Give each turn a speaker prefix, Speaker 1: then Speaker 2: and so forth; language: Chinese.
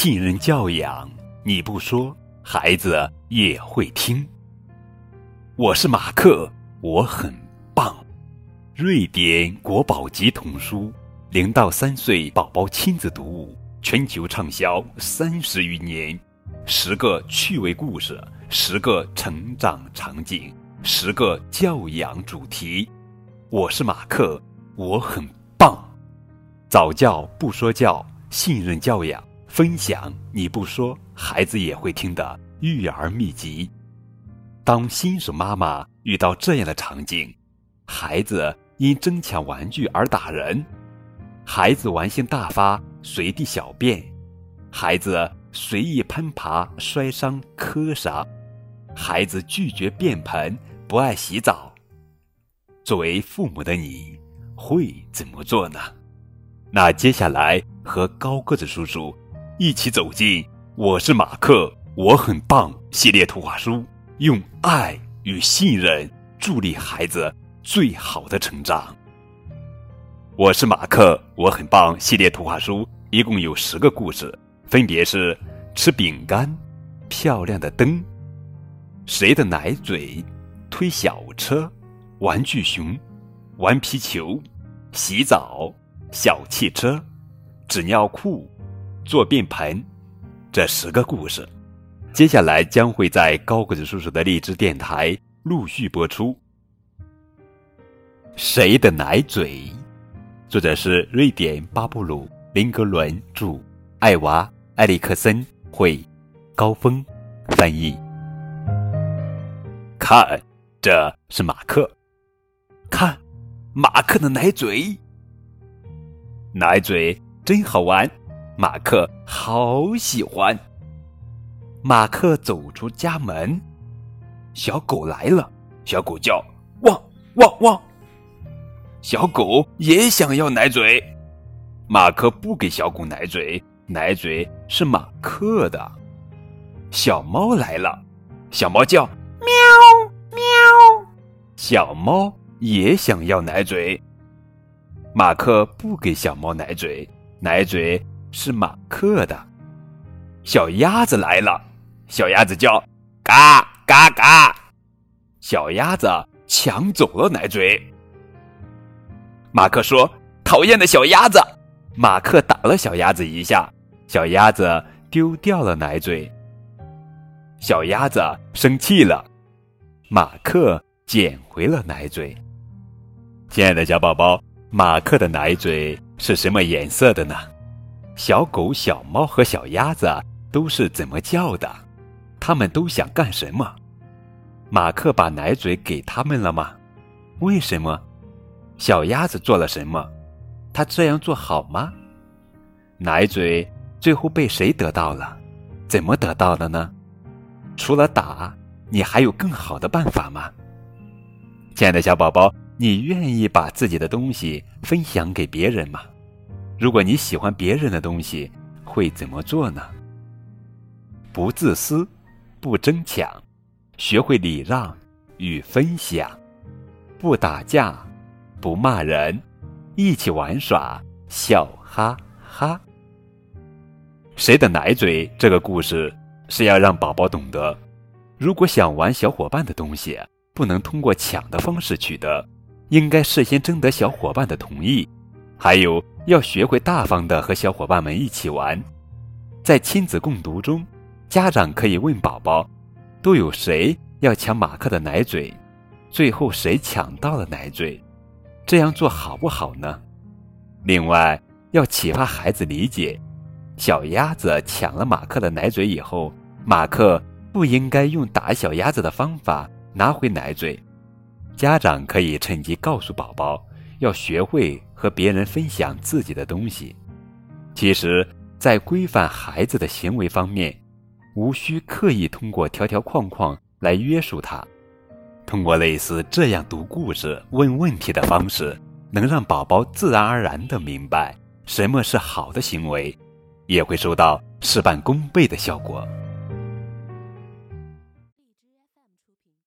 Speaker 1: 信任教养，你不说，孩子也会听。我是马克，我很棒。瑞典国宝级童书，零到三岁宝宝亲子读物，全球畅销三十余年。十个趣味故事，十个成长场景，十个教养主题。我是马克，我很棒。早教不说教，信任教养，分享你不说，孩子也会听的育儿秘籍。当新手妈妈遇到这样的场景，孩子因争抢玩具而打人，孩子玩性大发，随地小便，孩子随意攀爬，摔伤磕伤，孩子拒绝便盆，不爱洗澡。作为父母的你，会怎么做呢？那接下来和高个子叔叔一起走进《我是马克，我很棒》系列图画书，用爱与信任助力孩子最好的成长。我是马克，我很棒系列图画书一共有十个故事，分别是：吃饼干、漂亮的灯、谁的奶嘴、推小车、玩具熊、玩皮球、洗澡。小汽车、纸尿裤、坐便盆，这十个故事，接下来将会在高个子叔叔的荔枝电台陆续播出。谁的奶嘴？作者是瑞典巴布鲁林格伦著，艾娃埃里克森绘，高峰翻译。看，这是马克。看，马克的奶嘴。奶嘴真好玩，马克好喜欢。马克走出家门，小狗来了，小狗叫汪汪汪。小狗也想要奶嘴，马克不给小狗奶嘴，奶嘴是马克的。小猫来了，小猫叫喵喵，小猫也想要奶嘴。马克不给小猫奶嘴，奶嘴是马克的。小鸭子来了，小鸭子叫嘎嘎嘎，小鸭子抢走了奶嘴。马克说：“讨厌的小鸭子！”马克打了小鸭子一下，小鸭子丢掉了奶嘴。小鸭子生气了，马克捡回了奶嘴。亲爱的小宝宝。马克的奶嘴是什么颜色的呢？小狗、小猫和小鸭子都是怎么叫的？他们都想干什么？马克把奶嘴给他们了吗？为什么？小鸭子做了什么？他这样做好吗？奶嘴最后被谁得到了？怎么得到的呢？除了打，你还有更好的办法吗？亲爱的小宝宝。你愿意把自己的东西分享给别人吗？如果你喜欢别人的东西，会怎么做呢？不自私，不争抢，学会礼让与分享，不打架，不骂人，一起玩耍，笑哈哈。谁的奶嘴？这个故事是要让宝宝懂得，如果想玩小伙伴的东西，不能通过抢的方式取得。应该事先征得小伙伴的同意，还有要学会大方的和小伙伴们一起玩。在亲子共读中，家长可以问宝宝：都有谁要抢马克的奶嘴？最后谁抢到了奶嘴？这样做好不好呢？另外，要启发孩子理解：小鸭子抢了马克的奶嘴以后，马克不应该用打小鸭子的方法拿回奶嘴。家长可以趁机告诉宝宝，要学会和别人分享自己的东西。其实，在规范孩子的行为方面，无需刻意通过条条框框来约束他。通过类似这样读故事、问问题的方式，能让宝宝自然而然地明白什么是好的行为，也会收到事半功倍的效果。